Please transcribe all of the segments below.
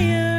fire.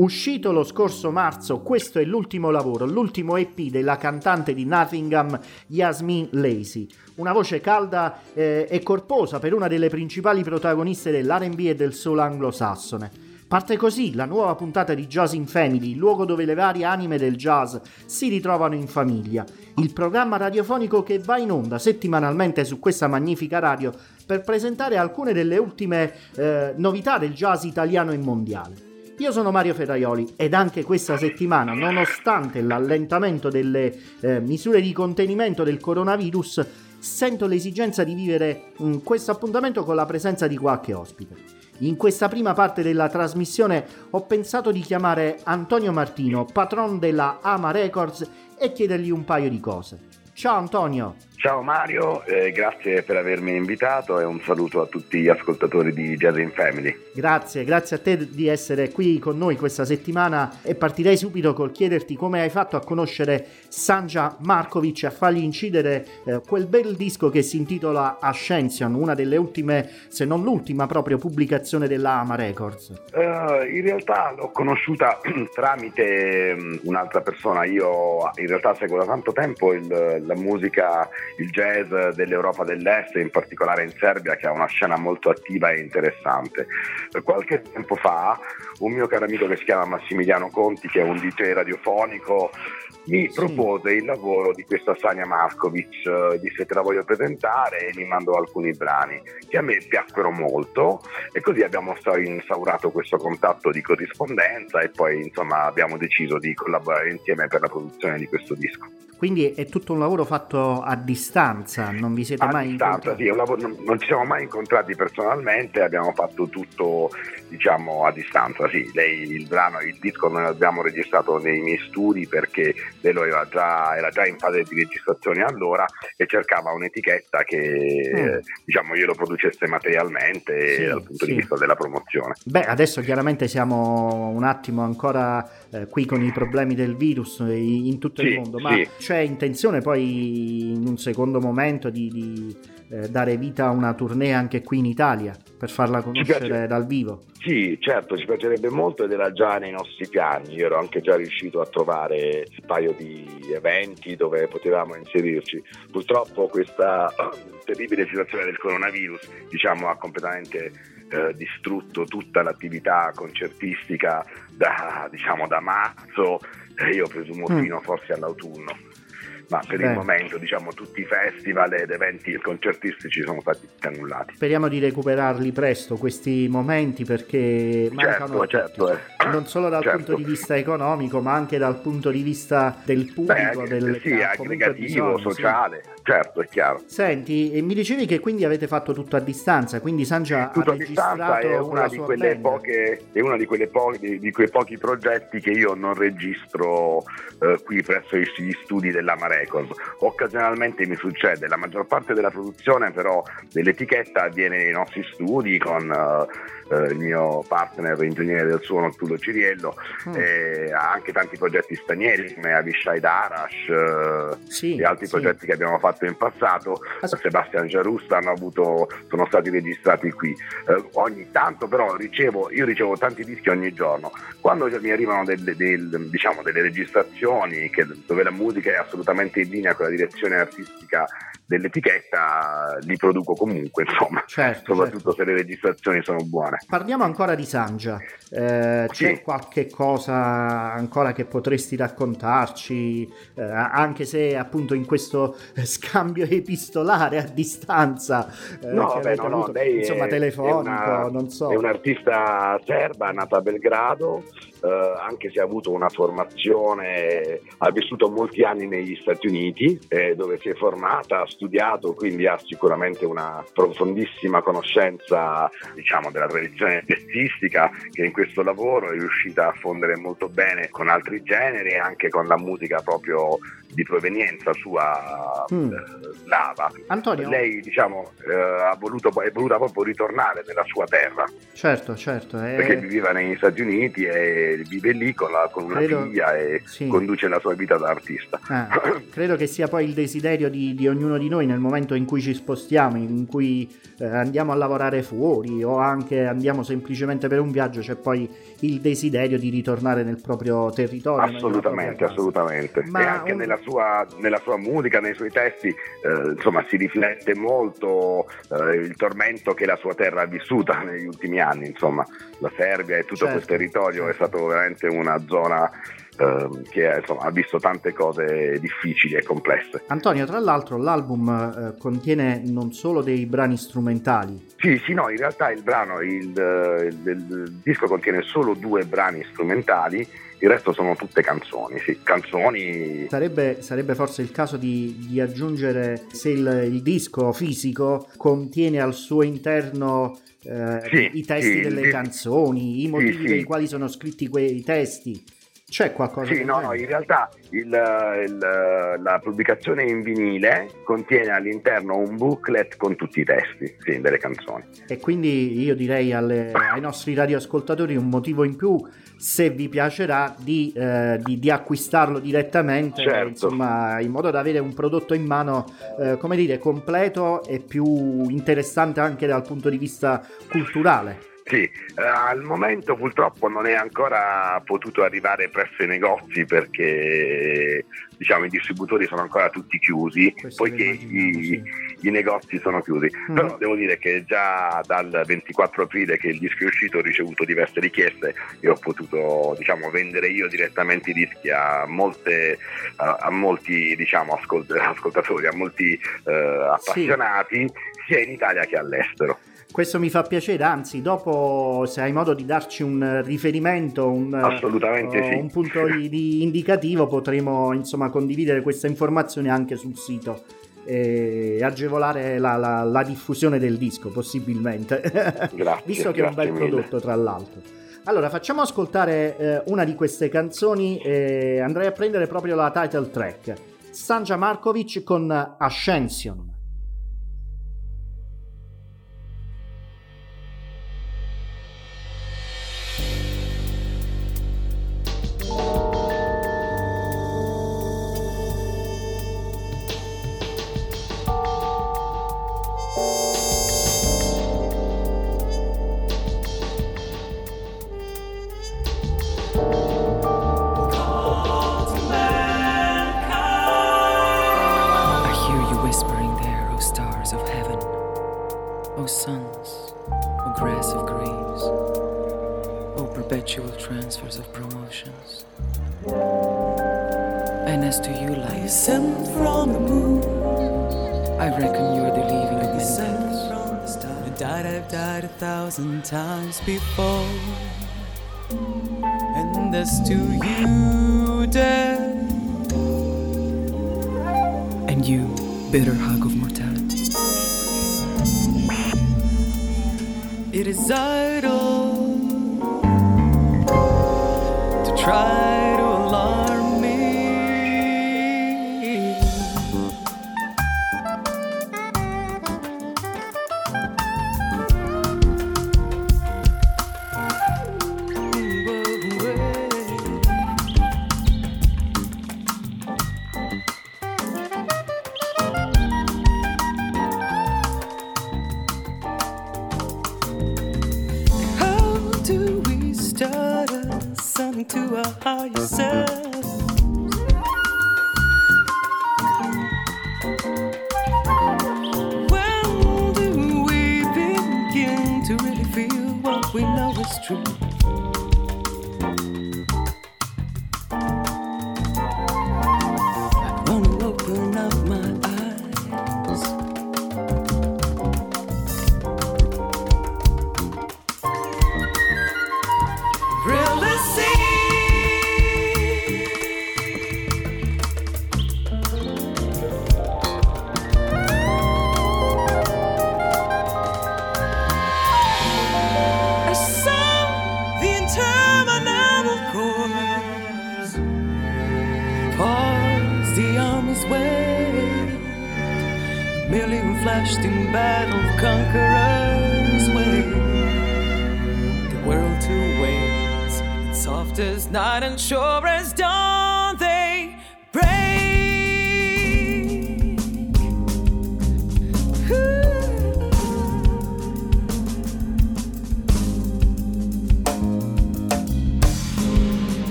Uscito lo scorso marzo, questo è l'ultimo lavoro, l'ultimo EP della cantante di Nottingham, Yasmin Lacey. Una voce calda eh, e corposa per una delle principali protagoniste dell'RB e del soul anglosassone. Parte così la nuova puntata di Jazz in Family, il luogo dove le varie anime del jazz si ritrovano in famiglia. Il programma radiofonico che va in onda settimanalmente su questa magnifica radio per presentare alcune delle ultime eh, novità del jazz italiano e mondiale. Io sono Mario Ferraioli ed anche questa settimana, nonostante l'allentamento delle eh, misure di contenimento del coronavirus, sento l'esigenza di vivere mm, questo appuntamento con la presenza di qualche ospite. In questa prima parte della trasmissione ho pensato di chiamare Antonio Martino, patron della Ama Records, e chiedergli un paio di cose. Ciao Antonio! Ciao Mario, eh, grazie per avermi invitato e un saluto a tutti gli ascoltatori di Jazz in Family. Grazie, grazie a te di essere qui con noi questa settimana e partirei subito col chiederti come hai fatto a conoscere Sanja Markovic e a fargli incidere eh, quel bel disco che si intitola Ascension, una delle ultime, se non l'ultima proprio pubblicazione della Ama Records. Uh, in realtà l'ho conosciuta tramite um, un'altra persona, io in realtà seguo da tanto tempo il, la musica il jazz dell'Europa dell'Est, in particolare in Serbia, che ha una scena molto attiva e interessante. Qualche tempo fa un mio caro amico che si chiama Massimiliano Conti, che è un DJ radiofonico, mi sì. propose il lavoro di questa Sania Markovic, eh, disse te la voglio presentare e mi mandò alcuni brani che a me piacquero molto e così abbiamo instaurato questo contatto di corrispondenza e poi insomma abbiamo deciso di collaborare insieme per la produzione di questo disco. Quindi è tutto un lavoro fatto a distanza, non vi siete a mai distanza, incontrati? Sì, lavoro, non, non, ci siamo mai incontrati personalmente, abbiamo fatto tutto diciamo a distanza, sì. Lei il brano, il disco noi l'abbiamo registrato nei miei studi perché lei era già, era già in fase di registrazione allora e cercava un'etichetta che mm. diciamo glielo producesse materialmente sì, dal punto sì. di vista della promozione. Beh, adesso chiaramente siamo un attimo ancora eh, qui con i problemi del virus in tutto sì, il mondo, ma c'è intenzione poi in un secondo momento di, di eh, dare vita a una tournée anche qui in Italia per farla conoscere dal vivo. Sì, certo, ci piacerebbe molto ed era già nei nostri piani. Io ero anche già riuscito a trovare un paio di eventi dove potevamo inserirci. Purtroppo questa terribile situazione del coronavirus diciamo, ha completamente eh, distrutto tutta l'attività concertistica da, diciamo, da marzo e io presumo mm. fino forse all'autunno ma per Beh. il momento diciamo tutti i festival ed eventi concertistici sono stati annullati. Speriamo di recuperarli presto questi momenti perché mancano certo, certo, eh. non solo dal certo. punto di vista economico ma anche dal punto di vista del pubblico, Beh, del sì, aggregativo, bisogno, sociale, sì. certo è chiaro. Senti, e mi dicevi che quindi avete fatto tutto a distanza, quindi Sangia tutto ha registrato è una, di quelle poche, è una di, quelle po- di, di, quei pochi progetti che io non registro eh, qui presso gli studi della Marea Records. Occasionalmente mi succede, la maggior parte della produzione però dell'etichetta avviene nei nostri studi con uh, uh, il mio partner ingegnere del suono Tullo Ciriello, mm. e ha anche tanti progetti stranieri come Avishai Darash uh, sì, e altri sì. progetti che abbiamo fatto in passato. As- Sebastian Giarusta hanno avuto, sono stati registrati qui. ogni tanto però ricevo, io ricevo tanti dischi ogni giorno. Quando mi arrivano del, del, diciamo, delle registrazioni che, dove la musica è assolutamente in linea con la direzione artistica dell'etichetta, li produco comunque, insomma, certo, soprattutto certo. se le registrazioni sono buone. Parliamo ancora di Sangia, eh, c'è sì. qualche cosa ancora che potresti raccontarci, eh, anche se appunto in questo scambio epistolare a distanza, eh, no, beh, no, avuto, no, insomma, telefonico, è una, non so. È un'artista serba nata a Belgrado, eh, anche se ha avuto una formazione, ha vissuto molti anni negli Stati Uniti, eh, dove si è formata, ha studiato, quindi ha sicuramente una profondissima conoscenza diciamo, della tradizione jazzistica che in questo lavoro è riuscita a fondere molto bene con altri generi e anche con la musica proprio di provenienza sua mm. slava. Antonio. Lei diciamo, eh, ha voluto, è voluta proprio ritornare nella sua terra. Certo, certo. È... Perché viveva negli Stati Uniti e vive lì con, la, con una credo... figlia e sì. conduce la sua vita da artista. Ah, credo che sia poi il desiderio di, di, ognuno di noi nel momento in cui ci spostiamo, in cui eh, andiamo a lavorare fuori o anche andiamo semplicemente per un viaggio, c'è poi il desiderio di ritornare nel proprio territorio. Assolutamente, assolutamente. Ma e anche un... nella, sua, nella, sua, musica, nei suoi testi, eh, insomma, si riflette molto eh, il tormento che la sua terra ha vissuta negli ultimi anni, insomma, la Serbia e tutto certo, quel territorio certo. è stato veramente una zona ehm, che insomma, ha visto tante cose difficili e complesse. Antonio, tra l'altro l'album eh, contiene non solo dei brani strumentali. Sì, sì, no, in realtà il brano, il, il, il, il disco contiene solo due brani strumentali il resto sono tutte canzoni, sì, canzoni. Sarebbe, sarebbe forse il caso di, di aggiungere se il, il, disco fisico contiene al suo interno eh, sì, i testi sì, delle canzoni, i motivi per i quali sono scritti quei testi. C'è qualcosa? Sì, no, no, in realtà il, il, la pubblicazione in vinile contiene all'interno un booklet con tutti i testi sì, delle canzoni. E quindi io direi alle, ai nostri radioascoltatori un motivo in più, se vi piacerà, di, eh, di, di acquistarlo direttamente, certo. insomma, in modo da avere un prodotto in mano, eh, come dire, completo e più interessante anche dal punto di vista culturale. Sì, eh, al momento purtroppo non è ancora potuto arrivare presso i negozi perché diciamo, i distributori sono ancora tutti chiusi, Questo poiché i, sì. i, negozi sono chiusi. Mm. Però devo dire che già dal 24 aprile che il disco è uscito ho ricevuto diverse richieste e ho potuto diciamo, vendere io direttamente i dischi a, molte, a, a molti diciamo, ascolt- ascoltatori, a molti eh, appassionati, sì. sia in Italia che all'estero. Questo mi fa piacere, anzi, dopo se hai modo di darci un riferimento, un, Assolutamente uh, sì. un punto di, di indicativo, potremo insomma condividere questa informazione anche sul sito e agevolare la, la, la diffusione del disco, possibilmente. Grazie. Visto che è un bel mille. prodotto, tra l'altro. Allora, facciamo ascoltare eh, una di queste canzoni e andrei a prendere proprio la title track. Sanja Markovic con Ascension. Try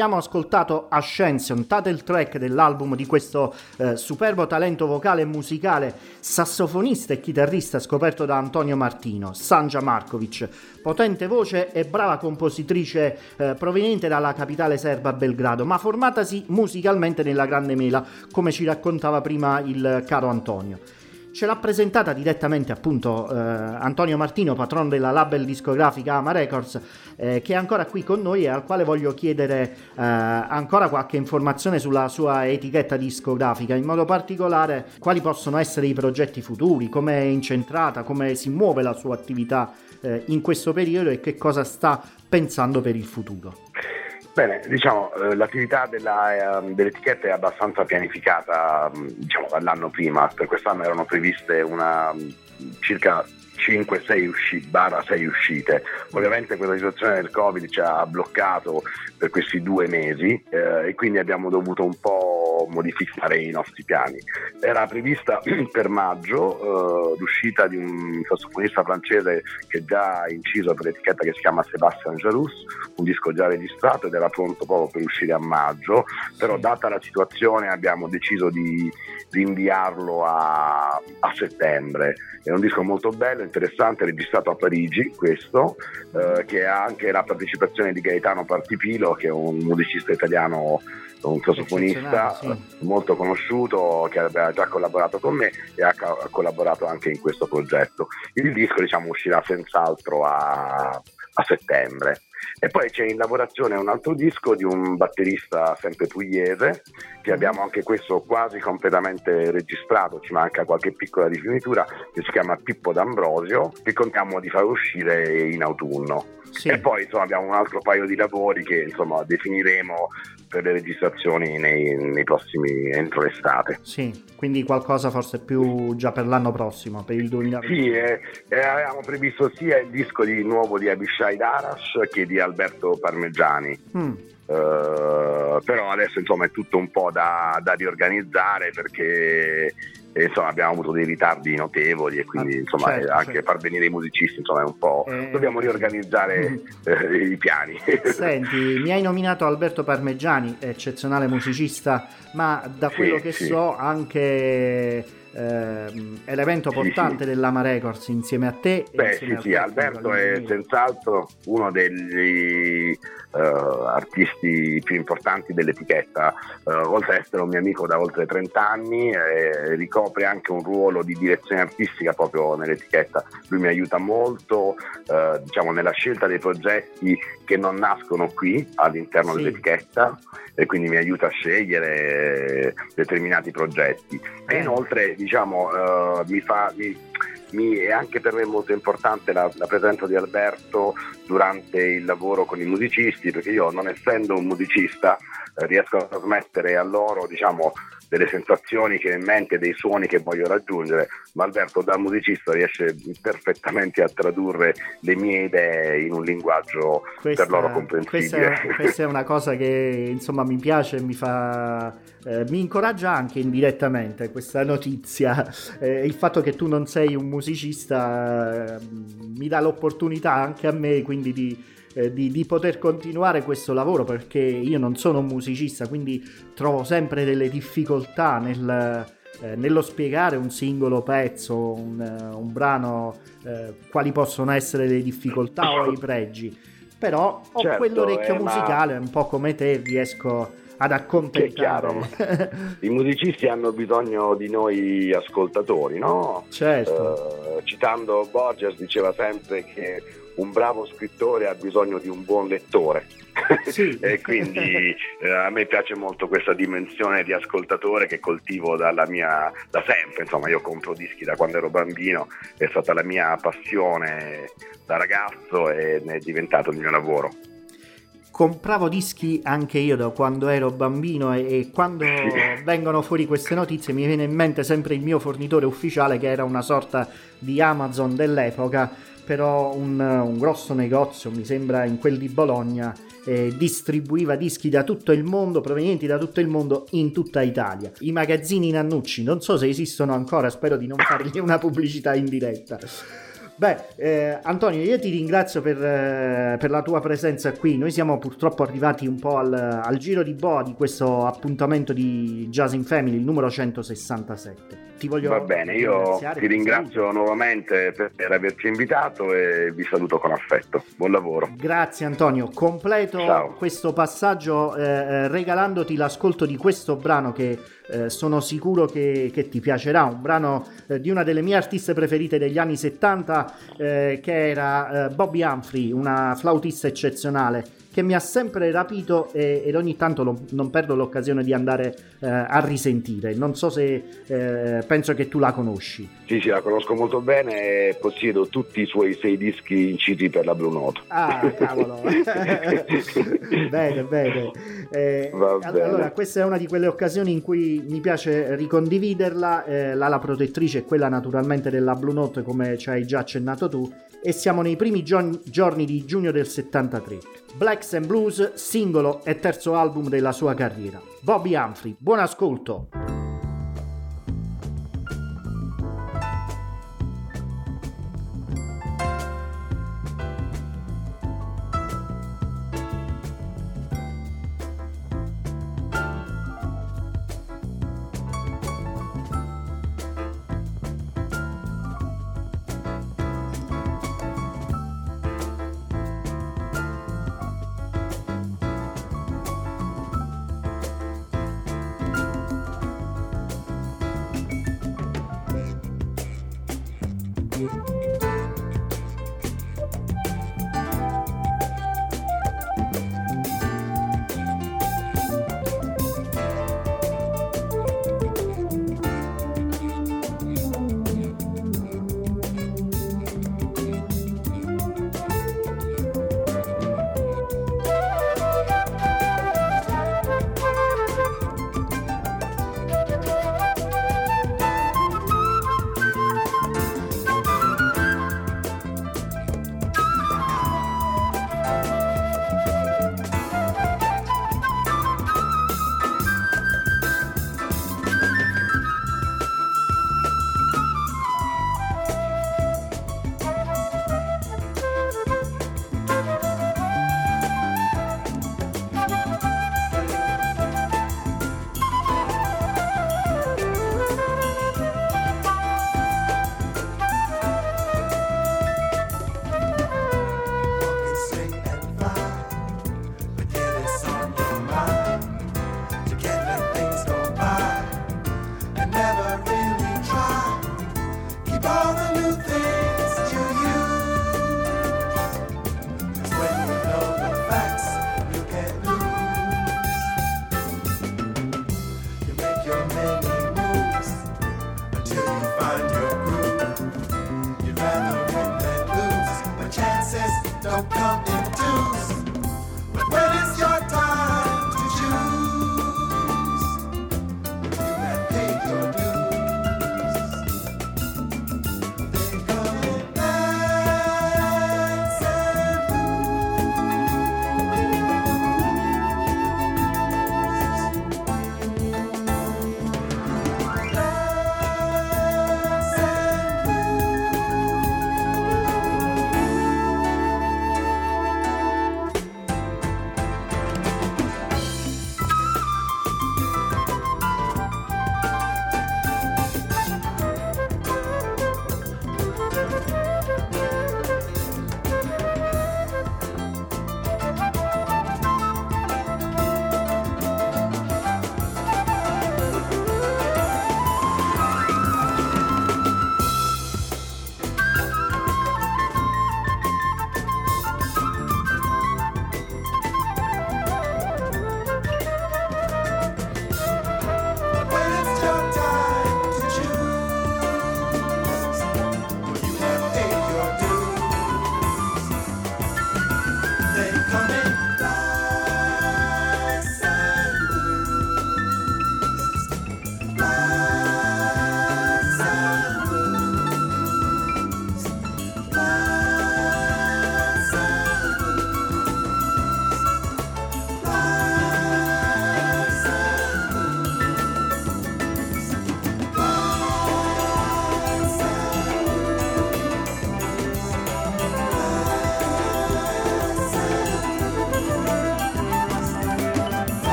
Abbiamo ascoltato Ascension, title track dell'album di questo eh, superbo talento vocale e musicale, sassofonista e chitarrista scoperto da Antonio Martino, Sanja Markovic, potente voce e brava compositrice eh, proveniente dalla capitale serba Belgrado, ma formatasi musicalmente nella Grande Mela, come ci raccontava prima il caro Antonio. Ce l'ha presentata direttamente appunto eh, Antonio Martino, patrono della label discografica Ama Records, eh, che è ancora qui con noi e al quale voglio chiedere eh, ancora qualche informazione sulla sua etichetta discografica, in modo particolare quali possono essere i progetti futuri, come è incentrata, come si muove la sua attività eh, in questo periodo e che cosa sta pensando per il futuro. Bene, diciamo, eh, l'attività della, eh, dell'etichetta è abbastanza pianificata mh, diciamo, dall'anno prima, per quest'anno erano previste una, mh, circa 5-6 uscite, barra 6 uscite. Ovviamente questa situazione del Covid ci ha bloccato per questi due mesi eh, e quindi abbiamo dovuto un po' modificare i nostri piani. Era prevista per maggio eh, l'uscita di un sassofonista francese che già ha inciso per l'etichetta che si chiama Sébastien Jarus, un disco già registrato ed era pronto proprio per uscire a maggio, però data la situazione abbiamo deciso di rinviarlo a, a settembre. È un disco molto bello, interessante, registrato a Parigi, questo, eh, che ha anche la partecipazione di Gaetano Partipilo, che è un musicista italiano un sassofonista sì. molto conosciuto che aveva già collaborato con me e ha, ha, collaborato anche in questo progetto. Il disco diciamo, uscirà senz'altro a, a settembre. E poi c'è in lavorazione un altro disco di un batterista sempre pugliese, che abbiamo anche questo quasi completamente registrato, ci manca qualche piccola rifinitura, che si chiama Pippo D'Ambrosio, che contiamo di far uscire in autunno. Sì. E poi insomma, abbiamo un altro paio di lavori che insomma, definiremo per le registrazioni nei, nei, prossimi entro l'estate. Sì, quindi qualcosa forse più già per l'anno prossimo, per il 2020. Sì, eh, eh, avevamo previsto sia il disco di nuovo di Abishai Darash che di Alberto Parmeggiani. Mm. Uh, però adesso insomma è tutto un po' da, da riorganizzare perché e, insomma, abbiamo avuto dei ritardi notevoli e quindi ah, insomma, certo, anche certo. far venire i musicisti insomma, è un po'... Eh... dobbiamo riorganizzare eh, i piani. Senti, mi hai nominato Alberto Parmeggiani, eccezionale musicista, ma da quello sì, che sì. so anche elemento portante sì, dell'Ama Records insieme a te. Beh sì, sì, Alberto è senz'altro uno degli uh, artisti più importanti dell'etichetta, uh, oltre ad essere un mio amico da oltre 30 anni, eh, ricopre anche un ruolo di direzione artistica proprio nell'etichetta. Lui mi aiuta molto uh, diciamo, nella scelta dei progetti che non nascono qui all'interno sì. dell'etichetta e quindi mi aiuta a scegliere determinati progetti. E inoltre diciamo, mi fa... Mi, mi, è anche per me molto importante la, la, presenza di Alberto durante il lavoro con i musicisti, perché io non essendo un musicista eh, riesco a trasmettere a loro diciamo, delle sensazioni che ho in mente, dei suoni che voglio raggiungere, ma Alberto da musicista riesce perfettamente a tradurre le mie idee in un linguaggio questa, per loro comprensibile. Questa, questa, è una cosa che insomma mi piace e mi fa... Eh, mi incoraggia anche indirettamente questa notizia. Eh, il fatto che tu non sei un musicista eh, mi dà l'opportunità anche a me quindi di eh, di, di, poter continuare questo lavoro perché io non sono un musicista, quindi trovo sempre delle difficoltà nel, eh, nello spiegare un singolo pezzo, un, uh, un brano, eh, quali possono essere le difficoltà o i pregi. Però ho certo, quell'orecchio musicale, ma... un po' come te, riesco ad accontentare. I musicisti hanno bisogno di noi ascoltatori, no? Certo. Uh, citando Borges diceva sempre che un bravo scrittore ha bisogno di un buon lettore. Sì. e quindi eh, a me piace molto questa dimensione di ascoltatore che coltivo mia, da sempre. Insomma, io compro dischi da quando ero bambino, è stata la mia passione da ragazzo e ne è diventato il mio lavoro compravo dischi anche io da quando ero bambino e, e quando vengono fuori queste notizie mi viene in mente sempre il mio fornitore ufficiale che era una sorta di Amazon dell'epoca però un, un grosso negozio, mi sembra in quel di Bologna, eh, distribuiva dischi da tutto il mondo, provenienti da tutto il mondo, in tutta Italia. I magazzini Nannucci, non so se esistono ancora, spero di non fargli una pubblicità in diretta. Beh, eh, Antonio, io ti ringrazio per, eh, per, la tua presenza qui. Noi siamo purtroppo arrivati un po' al, al giro di boa di questo appuntamento di Jazz in Family, il numero 167 ti voglio Va bene, io ti ringrazio nuovamente per, averci invitato e vi saluto con affetto. Buon lavoro. Grazie Antonio. Completo Ciao. questo passaggio eh, eh, regalandoti l'ascolto di questo brano che eh, sono sicuro che, che, ti piacerà. Un brano eh, di una delle mie artiste preferite degli anni 70 eh, che era eh, Bobby Humphrey, una flautista eccezionale che mi ha sempre rapito e, ed ogni tanto lo, non perdo l'occasione di andare eh, a risentire. Non so se eh, penso che tu la conosci. Sì, sì, la conosco molto bene e possiedo tutti i suoi sei dischi incisi per la Blue Note. Ah, cavolo. bene, bene. Eh, allora, questa è una di quelle occasioni in cui mi piace ricondividerla. Eh, l'ala protettrice è quella naturalmente della Blue Note, come ci hai già accennato tu e siamo nei primi gio- giorni di giugno del 73. Blacks and Blues, singolo e terzo album della sua carriera. Bobby Humphrey, buon ascolto! you.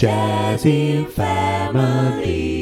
Jazzy Family.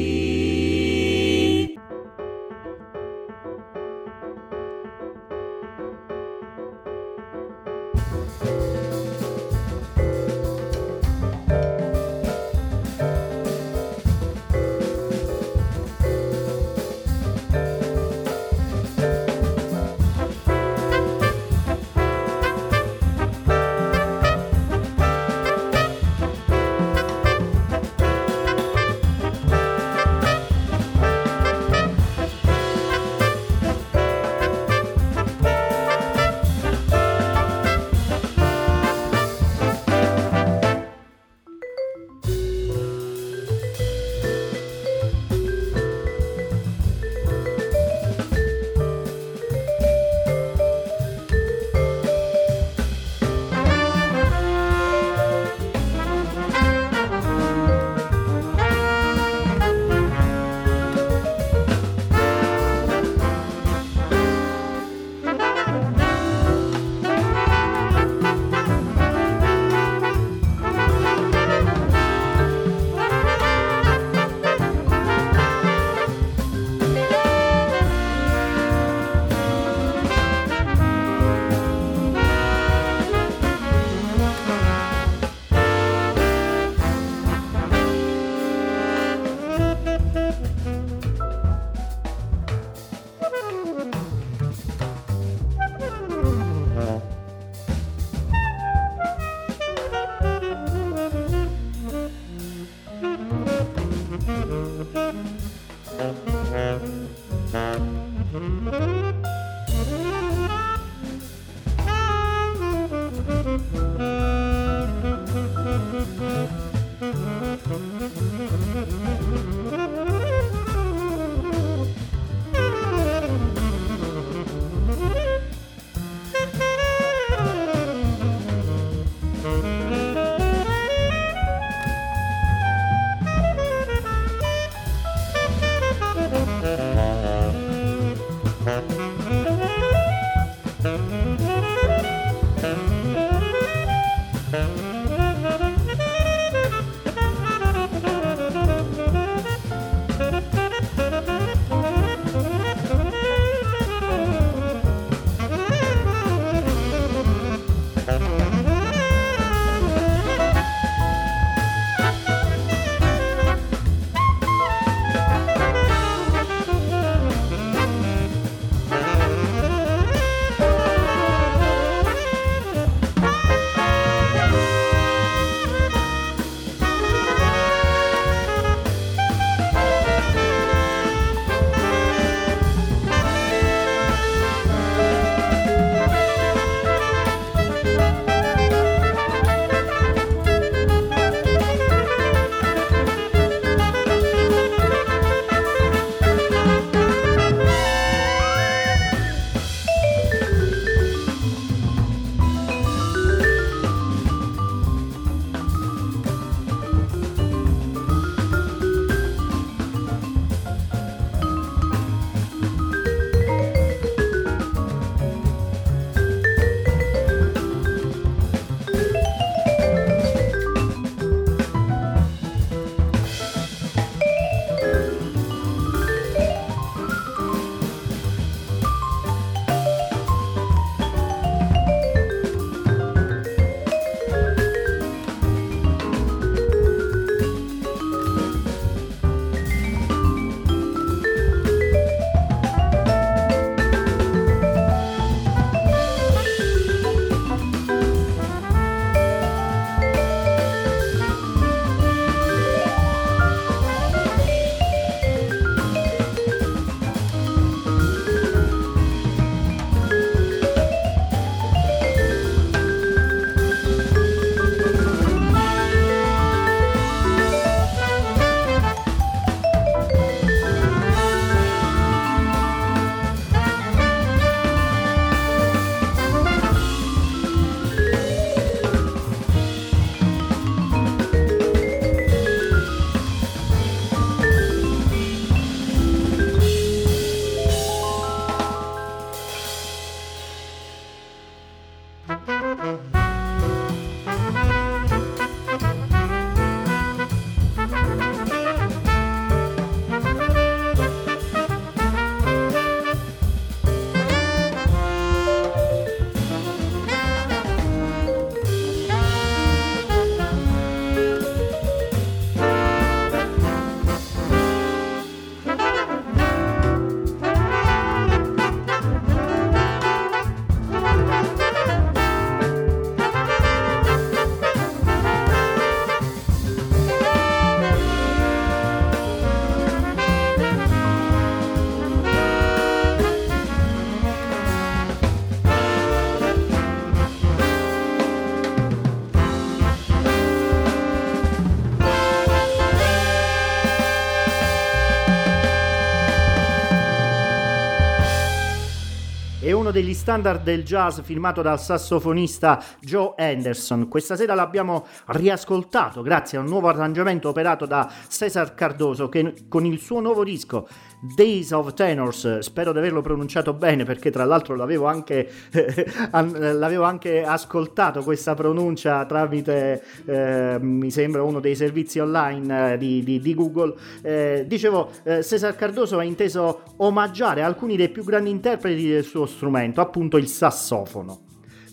Uno degli standard del jazz firmato dal sassofonista Joe Anderson. Questa sera l'abbiamo riascoltato grazie a un nuovo arrangiamento operato da Cesar Cardoso che con il suo nuovo disco Days of Tenors, spero di averlo pronunciato bene perché tra l'altro l'avevo anche, l'avevo anche ascoltato questa pronuncia tramite, eh, mi sembra, uno dei servizi online eh, di, di, di, Google. Eh, dicevo, eh, Cesar Cardoso ha inteso omaggiare alcuni dei più grandi interpreti del suo strumento, appunto il sassofono.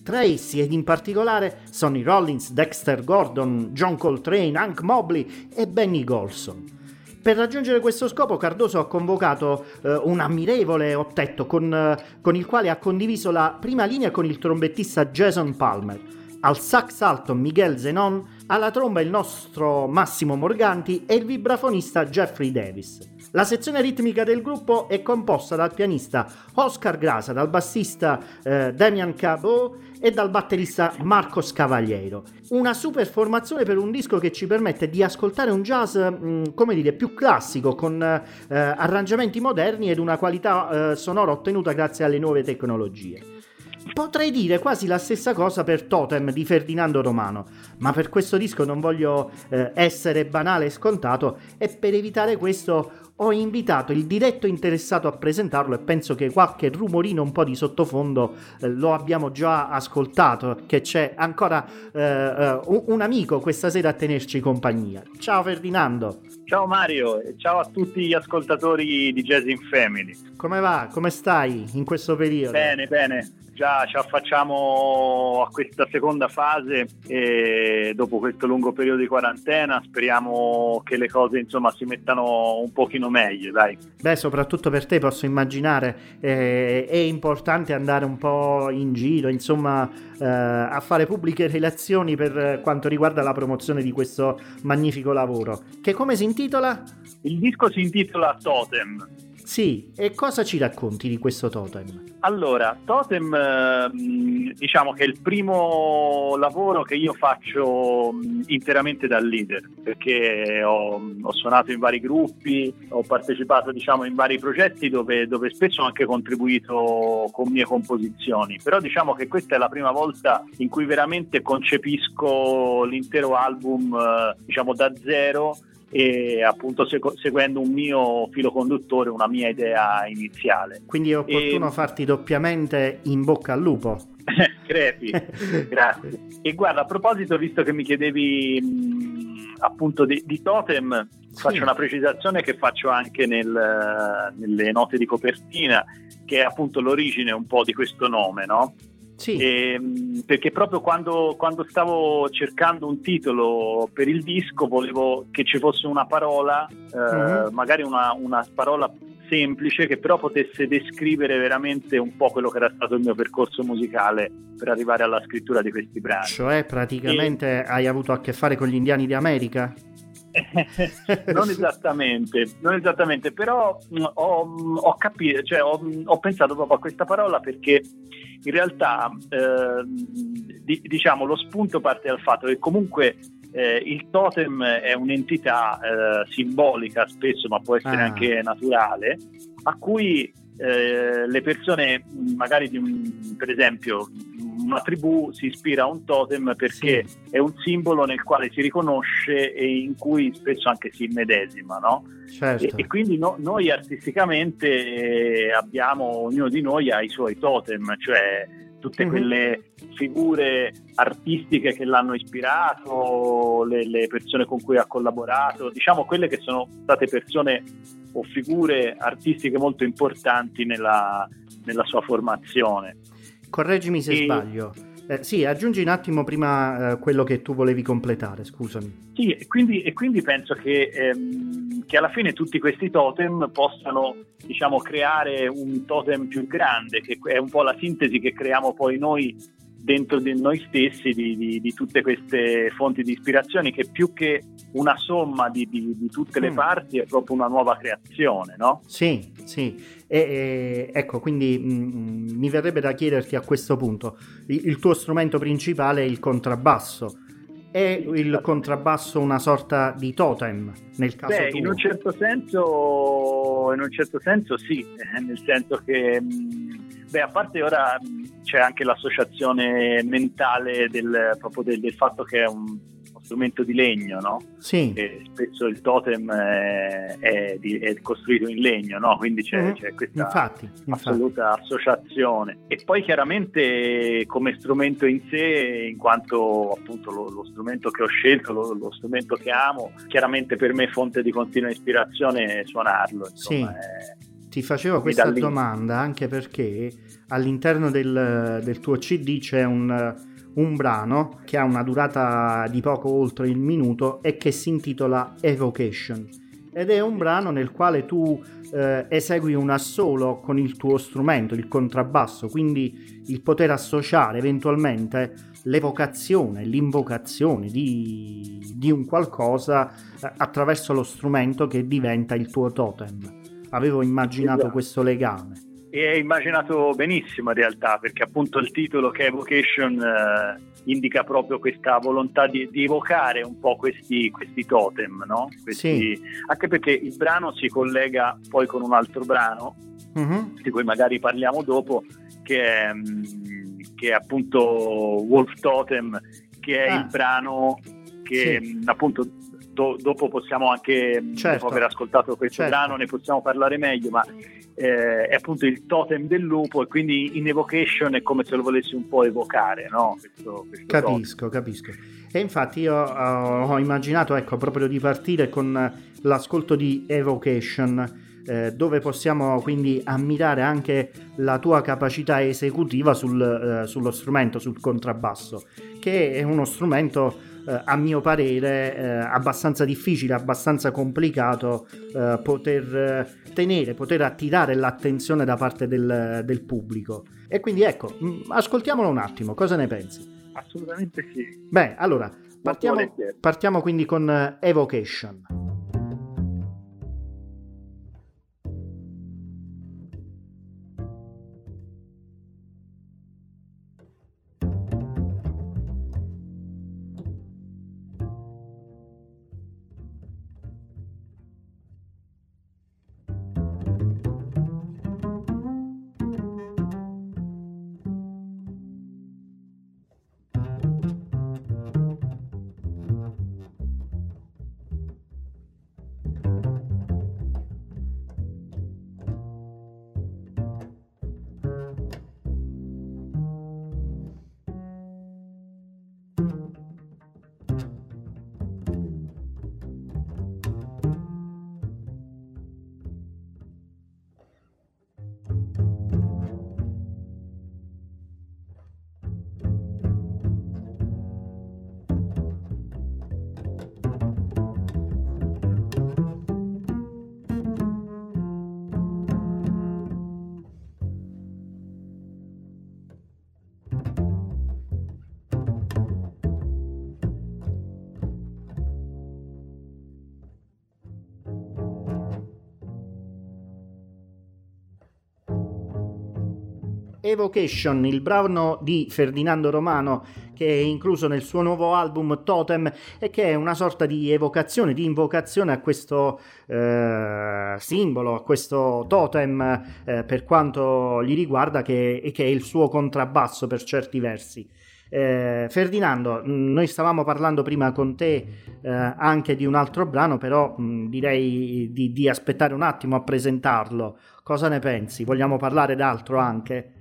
Tra essi, ed in particolare, Sonny Rollins, Dexter Gordon, John Coltrane, Hank Mobley e Benny Golson. Per raggiungere questo scopo Cardoso ha convocato eh, un ammirevole ottetto con, eh, con il quale ha condiviso la prima linea con il trombettista Jason Palmer, al sax alto Miguel Zenon, alla tromba il nostro Massimo Morganti e il vibrafonista Jeffrey Davis. La sezione ritmica del gruppo è composta dal pianista Oscar Grasa, dal bassista eh, Damian Cabot e dal batterista Marco Scavagliero. Una super formazione per un disco che ci permette di ascoltare un jazz, mh, mm, come dire, più classico, con eh, arrangiamenti moderni ed una qualità eh, sonora ottenuta grazie alle nuove tecnologie. Potrei dire quasi la stessa cosa per Totem di Ferdinando Romano, ma per questo disco non voglio eh, essere banale e scontato e per evitare questo ho invitato il diretto interessato a presentarlo e penso che qualche rumorino un po' di sottofondo eh, lo abbiamo già ascoltato, che c'è ancora eh, eh un amico questa sera a tenerci compagnia. Ciao Ferdinando. Ciao Mario e ciao a tutti gli ascoltatori di Jazz in Family. Come va? Come stai in questo periodo? Bene, bene già ci affacciamo a questa seconda fase e dopo questo lungo periodo di quarantena speriamo che le cose insomma si mettano un pochino meglio dai. Beh soprattutto per te posso immaginare eh, è importante andare un po' in giro insomma eh, a fare pubbliche relazioni per quanto riguarda la promozione di questo magnifico lavoro che come si intitola? Il disco si intitola Totem sì, e cosa ci racconti di questo totem? Allora, Totem ehm, diciamo che è il primo lavoro che io faccio interamente da leader, perché ho, ho suonato in vari gruppi, ho partecipato diciamo, in vari progetti dove, dove, spesso ho anche contribuito con mie composizioni, però diciamo che questa è la prima volta in cui veramente concepisco l'intero album eh, diciamo, da zero e appunto seguendo un mio filo conduttore, una mia idea iniziale. Quindi è opportuno e... farti doppiamente in bocca al lupo. Crepi, grazie. E guarda, a proposito, visto che mi chiedevi mh, appunto di, di Totem, sì. faccio una precisazione che faccio anche nel, nelle note di copertina, che è appunto l'origine un po' di questo nome, no? Sì. E, ehm, perché proprio quando, quando, stavo cercando un titolo per il disco volevo che ci fosse una parola, eh, mm-hmm. magari una, una, parola semplice che però potesse descrivere veramente un po' quello che era stato il mio percorso musicale per arrivare alla scrittura di questi brani. Cioè praticamente e... hai avuto a che fare con gli indiani d'America? Non esattamente, non esattamente, però mm, ho, ho, capito, cioè, ho, ho, pensato proprio a questa parola perché in realtà eh, di, diciamo lo spunto parte dal fatto che comunque eh, il totem è un'entità eh, simbolica spesso, ma può essere ah. anche naturale, a cui eh, le persone, magari un, per esempio, una tribù si ispira a un totem perché sì. è un simbolo nel quale si riconosce e in cui spesso anche si immedesima, no? Certo. E, e, quindi no, noi artisticamente eh, abbiamo, ognuno di noi ha i suoi totem, cioè tutte mm-hmm. quelle figure artistiche che l'hanno ispirato, le, le, persone con cui ha collaborato, diciamo quelle che sono state persone o figure artistiche molto importanti nella, nella sua formazione. Correggimi se e... sbaglio. Eh, sì, aggiungi un attimo prima eh, quello che tu volevi completare, scusami. Sì, e quindi, e quindi penso che, ehm, che, alla fine tutti questi totem possano diciamo, creare un totem più grande, che è un po' la sintesi che creiamo poi noi dentro di noi stessi di, di, di, tutte queste fonti di ispirazione che più che una somma di, di tutte le mm. parti è proprio una nuova creazione, no? Sì, sì. E, e, ecco, quindi mh, mm, mi verrebbe da chiederti a questo punto, il, il tuo strumento principale è il contrabbasso. È il contrabbasso una sorta di totem nel caso Beh? In un certo senso, in un certo senso sì, eh, nel senso che mh, mm, Beh, a parte ora c'è anche l'associazione mentale del, proprio del, del fatto che è un strumento di legno, no? Sì. E spesso il totem è, è, di, è costruito in legno, no? Quindi c'è, Mhm. c'è questa Infatti, infatti. assoluta associazione. E poi chiaramente come strumento in sé, in quanto appunto lo, lo strumento che ho scelto, lo, lo strumento che amo, chiaramente per me è fonte di continua ispirazione suonarlo. Insomma, è- Ti facevo questa domanda anche perché all'interno del, del tuo CD c'è un, un brano che ha una durata di poco oltre il minuto e che si intitola Evocation. Ed è un brano nel quale tu eh, esegui un assolo con il tuo strumento, il contrabbasso, quindi il poter associare eventualmente l'evocazione, l'invocazione di, di un qualcosa eh, attraverso lo strumento che diventa il tuo totem. Avevo immaginato Esatto. questo legame. E hai immaginato benissimo in realtà, perché appunto il titolo che è Evocation eh, indica proprio questa volontà di, di evocare un po' questi, questi totem, no? Questi- Anche perché il brano si collega poi con un altro brano, Mhm. di cui magari parliamo dopo, che è, mm, che è appunto Wolf Totem, che è Ah. il brano che Sì. mm, appunto do- dopo possiamo anche, mm, Certo. dopo aver ascoltato questo Certo. brano, ne possiamo parlare meglio, ma eh, è appunto il totem del lupo e quindi in evocation è come se lo volessi un po' evocare, no? Questo, questo totem. Capisco, capisco. E infatti io eh, ho immaginato ecco, proprio di partire con l'ascolto di Evocation, eh, dove possiamo quindi ammirare anche la tua capacità esecutiva sul, eh, sullo strumento, sul contrabbasso, che è uno strumento eh, a mio parere eh, abbastanza difficile, abbastanza complicato eh, poter eh, tenere, poter attirare l'attenzione da parte del, del pubblico. E quindi ecco, mh, ascoltiamolo un attimo, cosa ne pensi? Assolutamente sì. Beh, allora, partiamo, partiamo quindi con Evocation. Evocation, il brano di Ferdinando Romano che è incluso nel suo nuovo album Totem e che è una sorta di evocazione, di invocazione a questo eh, simbolo, a questo totem eh, per quanto gli riguarda che, che è il suo contrabbasso per certi versi. Eh, Ferdinando, mh, noi stavamo parlando prima con te eh, anche di un altro brano, però mh, direi di, di aspettare un attimo a presentarlo. Cosa ne pensi? Vogliamo parlare d'altro anche?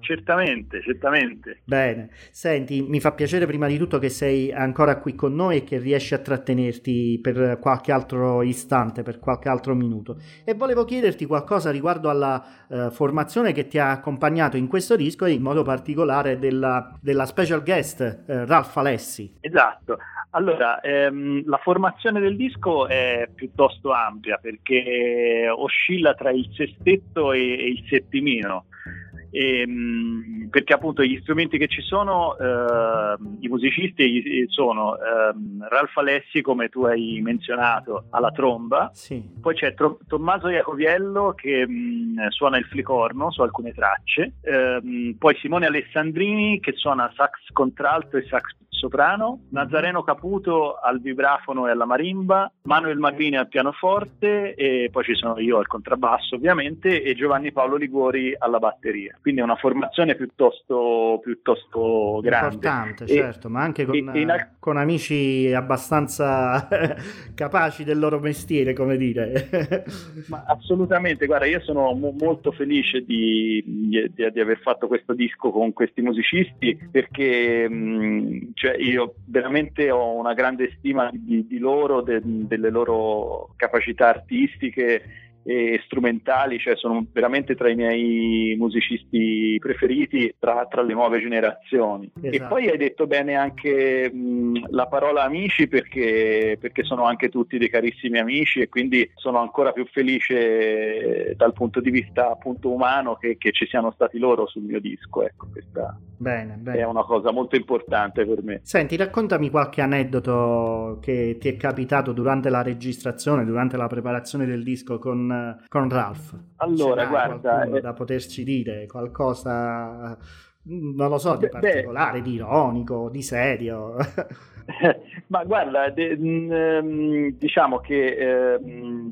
Certamente, certamente. Bene, senti, mi fa piacere prima di tutto che sei ancora qui con noi e che riesci a trattenerti per qualche altro istante, per qualche altro minuto. E volevo chiederti qualcosa riguardo alla eh, formazione che ti ha accompagnato in questo disco e in modo particolare della, della special guest eh, Ralph Alessi. Esatto. Allora, ehm, la formazione del disco è piuttosto ampia perché oscilla tra il sestetto e, e il settimino. Ehm, perché appunto gli strumenti che ci sono, ehm, i musicisti sono ehm, Ralph Alessi, come tu hai menzionato, alla tromba, Sì, poi c'è Tro- Tommaso Iacoviello che mh, suona il flicorno su alcune tracce, ehm, poi Simone Alessandrini che suona sax contralto e sax soprano, Nazareno Caputo al vibrafono e alla marimba, Manuel Magrini al pianoforte. E poi ci sono io al contrabbasso ovviamente e Giovanni Paolo Liguori alla batteria. Quindi è una formazione piuttosto, piuttosto grande. Importante, E- certo, ma anche con, e- e al- con amici abbastanza capaci del loro mestiere, come dire. Ma assolutamente, guarda, io sono mo- molto felice di, di- di aver fatto questo disco con questi musicisti perché mh, cioè, io veramente ho una grande stima di, di loro, de- delle loro capacità artistiche e strumentali, cioè sono veramente tra i miei musicisti preferiti tra, tra le nuove generazioni. E Esatto. poi hai detto bene anche mh, la parola amici perché, perché sono anche tutti dei carissimi amici e quindi sono ancora più felice eh, dal punto di vista appunto umano che, che ci siano stati loro sul mio disco. Ecco, questa bene, è bene. una cosa molto importante per me. Senti, raccontami qualche aneddoto che ti è capitato durante la registrazione, durante la preparazione del disco con, con Ralph. Allora, guarda, qualcuno eh, da poterci dire qualcosa, non lo so, di Beh, beh. particolare, di ironico, di serio. Ma guarda, ehm, diciamo che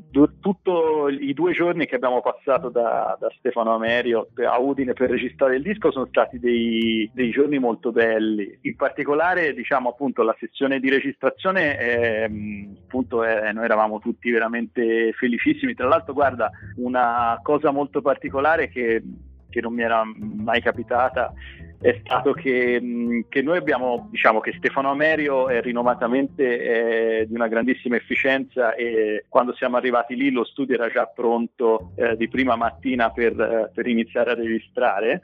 du- tutto i due giorni che abbiamo passato da, da Stefano Amerio a Udine per registrare il disco sono stati dei, dei giorni molto belli. In particolare, diciamo appunto, la sessione di registrazione, ehm, appunto, eh, noi eravamo tutti veramente felicissimi. Tra l'altro, guarda, una cosa molto particolare che, che non mi era mai capitata è stato che, mh, che noi abbiamo, diciamo che Stefano Amerio è rinomatamente eh, di una grandissima efficienza e quando siamo arrivati lì lo studio era già pronto eh, di prima mattina per, eh, per iniziare a registrare.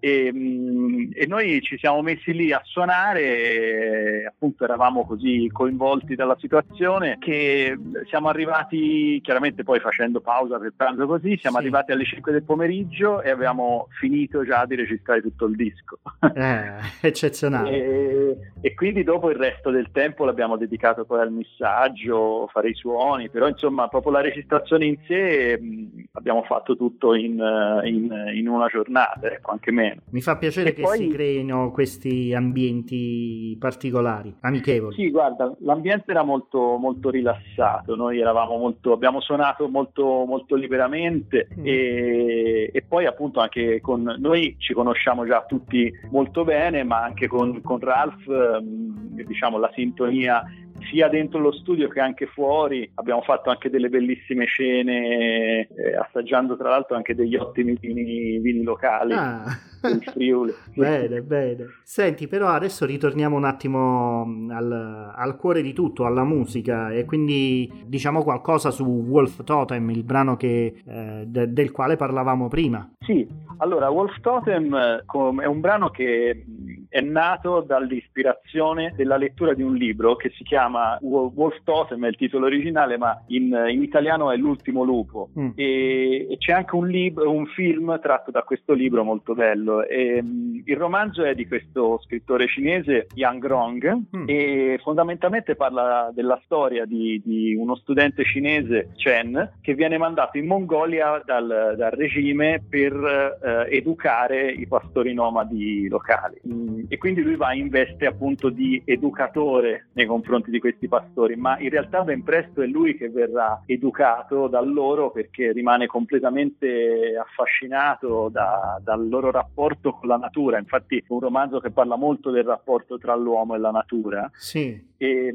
E, mh, e noi ci siamo messi lì a suonare, appunto eravamo così coinvolti dalla situazione che siamo arrivati, chiaramente poi facendo pausa per pranzo così, siamo Sì. arrivati alle 5 del pomeriggio e avevamo finito già di registrare tutto il disco. Eh, eccezionale. e, e quindi dopo il resto del tempo l'abbiamo dedicato poi al missaggio, fare i suoni, però insomma proprio la registrazione in sé mh, abbiamo fatto tutto in, in- in una giornata, ecco, anche meno. Mi fa piacere E che poi- si creino questi ambienti particolari, amichevoli. Sì, guarda, l'ambiente era molto, molto rilassato, noi eravamo molto, abbiamo suonato molto, molto liberamente Mm. e, e poi appunto anche con noi ci conosciamo già tutti molto bene, ma anche con, con Ralph, ehm, diciamo, la sintonia sia dentro lo studio che anche fuori, abbiamo fatto anche delle bellissime scene, eh, assaggiando tra l'altro anche degli ottimi vini, vini locali Ah. del Friuli. Bene, bene. Senti, però adesso ritorniamo un attimo mh, al, al cuore di tutto, alla musica, e quindi diciamo qualcosa su Wolf Totem, il brano che, eh, de- del quale parlavamo prima. Sì, allora Wolf Totem eh, è un brano che mh, è nato dall'ispirazione della lettura di un libro che si chiama Wo- Wolf Totem, è il titolo originale, ma in, in italiano è L'ultimo lupo. Mm. E, e c'è anche un, lib- un film tratto da questo libro molto bello. E, mh, il romanzo è di questo scrittore cinese, Yang Rong, Mm. e fondamentalmente parla della storia di, di uno studente cinese, Chen, che viene mandato in Mongolia dal, dal regime per eh, educare i pastori nomadi locali. Mm, E quindi lui va in veste appunto di educatore nei confronti di questi pastori, ma in realtà ben presto è lui che verrà educato da loro perché rimane completamente affascinato da- dal loro rapporto con la natura. Infatti è un romanzo che parla molto del rapporto tra l'uomo e la natura Sì, e,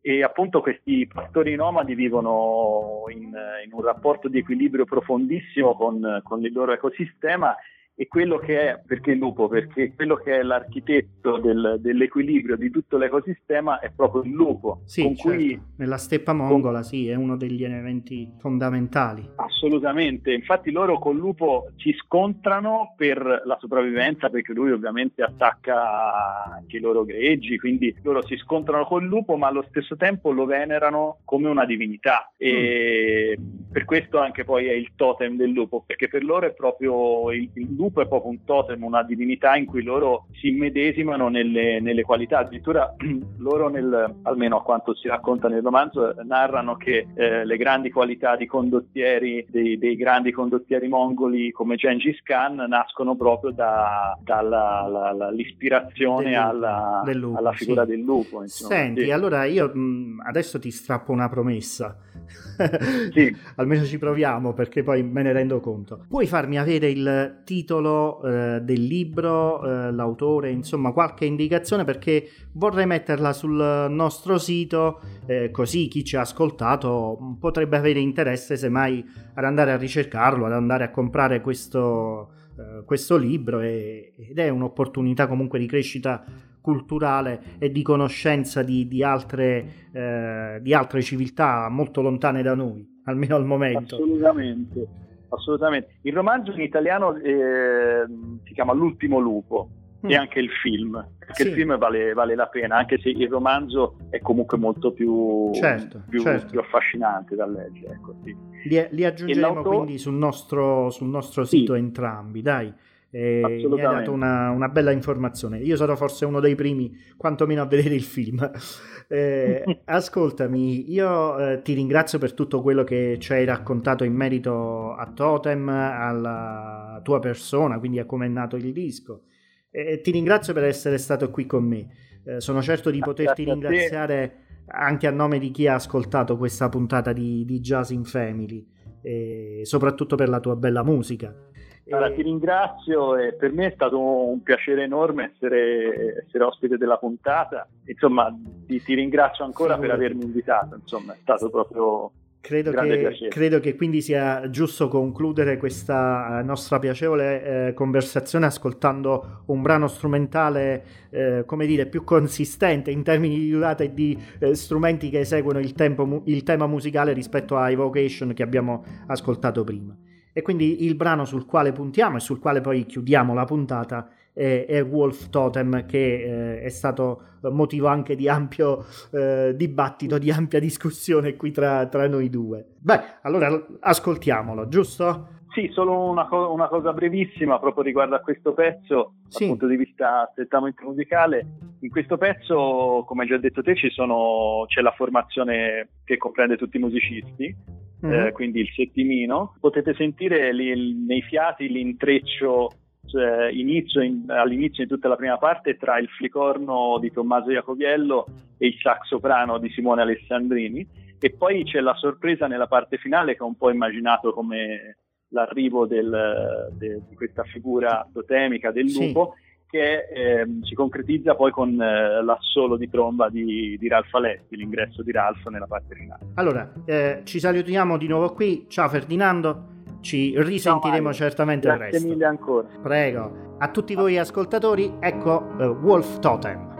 e appunto questi pastori nomadi vivono in, in un rapporto di equilibrio profondissimo con, con il loro ecosistema e quello che è, perché il lupo? Perché quello che è l'architetto del- dell'equilibrio di tutto l'ecosistema è proprio il lupo, sì, con cui certo. nella steppa mongola sì, è uno degli elementi fondamentali. Assolutamente, infatti loro col lupo si scontrano per la sopravvivenza perché lui ovviamente attacca anche i loro greggi, quindi loro si scontrano col lupo ma allo stesso tempo lo venerano come una divinità e per questo anche poi è il totem del lupo perché per loro è proprio il, il lupo lupo è proprio un totem, una divinità in cui loro si immedesimano nelle, nelle qualità. Addirittura loro, nel, almeno a quanto si racconta nel romanzo, narrano che eh, le grandi qualità di condottieri, dei, dei, grandi condottieri mongoli come Gengis Khan, nascono proprio da, dall'ispirazione alla, alla, figura sì. del lupo. Insomma. Senti, sì. allora io mh, adesso ti strappo una promessa. Sì. Almeno ci proviamo perché poi me ne rendo conto. Puoi farmi avere il titolo eh, del libro, eh, l'autore, insomma qualche indicazione perché vorrei metterla sul nostro sito eh, così chi ci ha ascoltato potrebbe avere interesse semmai ad andare a ricercarlo, ad andare a comprare questo, eh, questo libro e, ed è un'opportunità comunque di crescita culturale e di conoscenza di, di, altre, eh, di altre civiltà molto lontane da noi, almeno al momento. Assolutamente, assolutamente. Il romanzo in italiano eh, si chiama L'ultimo lupo mm. e anche il film, perché sì. il film vale, vale, la pena, anche se il romanzo è comunque molto più, certo, più, certo. più affascinante da leggere. Ecco, sì. li, li, aggiungeremo quindi sul nostro, sul nostro sito sì. entrambi, dai e mi ha dato una, una, bella informazione. Io sarò forse uno dei primi, quantomeno a vedere il film. Eh, ascoltami, io eh, ti ringrazio per tutto quello che ci hai raccontato in merito a Totem, alla tua persona, quindi a come è nato il disco. E ti ringrazio per essere stato qui con me. Eh, sono certo di poterti ringraziare anche a nome di chi ha ascoltato questa puntata di, di Jazz in Family, e soprattutto per la tua bella musica. Allora, ti ringrazio e per me è stato un piacere enorme essere, essere ospite della puntata. Insomma, ti, ti ringrazio ancora sì, per avermi invitato. Insomma, è stato proprio Credo che, credo che, quindi sia giusto concludere questa nostra piacevole eh, conversazione ascoltando un brano strumentale, eh, come dire, più consistente in termini di durata e di eh, strumenti che eseguono il, tempo, il tema musicale rispetto a Evocation che abbiamo ascoltato prima. E quindi il brano sul quale puntiamo e sul quale poi chiudiamo la puntata è, è Wolf Totem, che eh, è stato motivo anche di ampio eh, dibattito, di ampia discussione qui tra, tra noi due. Beh, allora ascoltiamolo, giusto? Sì, solo una, co- una, cosa brevissima proprio riguardo a questo pezzo, sì. dal punto di vista strettamente musicale. In questo pezzo, come hai già detto te, sono, c'è la formazione che comprende tutti i musicisti, mm-hmm. eh, quindi il settimino. Potete sentire li, nei fiati l'intreccio cioè, inizio in, all'inizio di tutta la prima parte tra il flicorno di Tommaso Iacoviello e il sax soprano di Simone Alessandrini e poi c'è la sorpresa nella parte finale che ho un po' immaginato come l'arrivo del, de, di questa figura totemica del lupo sì. che eh, si concretizza poi con eh, l'assolo di tromba di, di Ralph Aletti, l'ingresso di Ralph nella parte finale. Allora, eh, ci salutiamo di nuovo qui, ciao Ferdinando. Ci risentiremo Ciao, certamente Grazie presto. Grazie mille ancora. Prego. A tutti voi ascoltatori, ecco uh, Wolf Totem.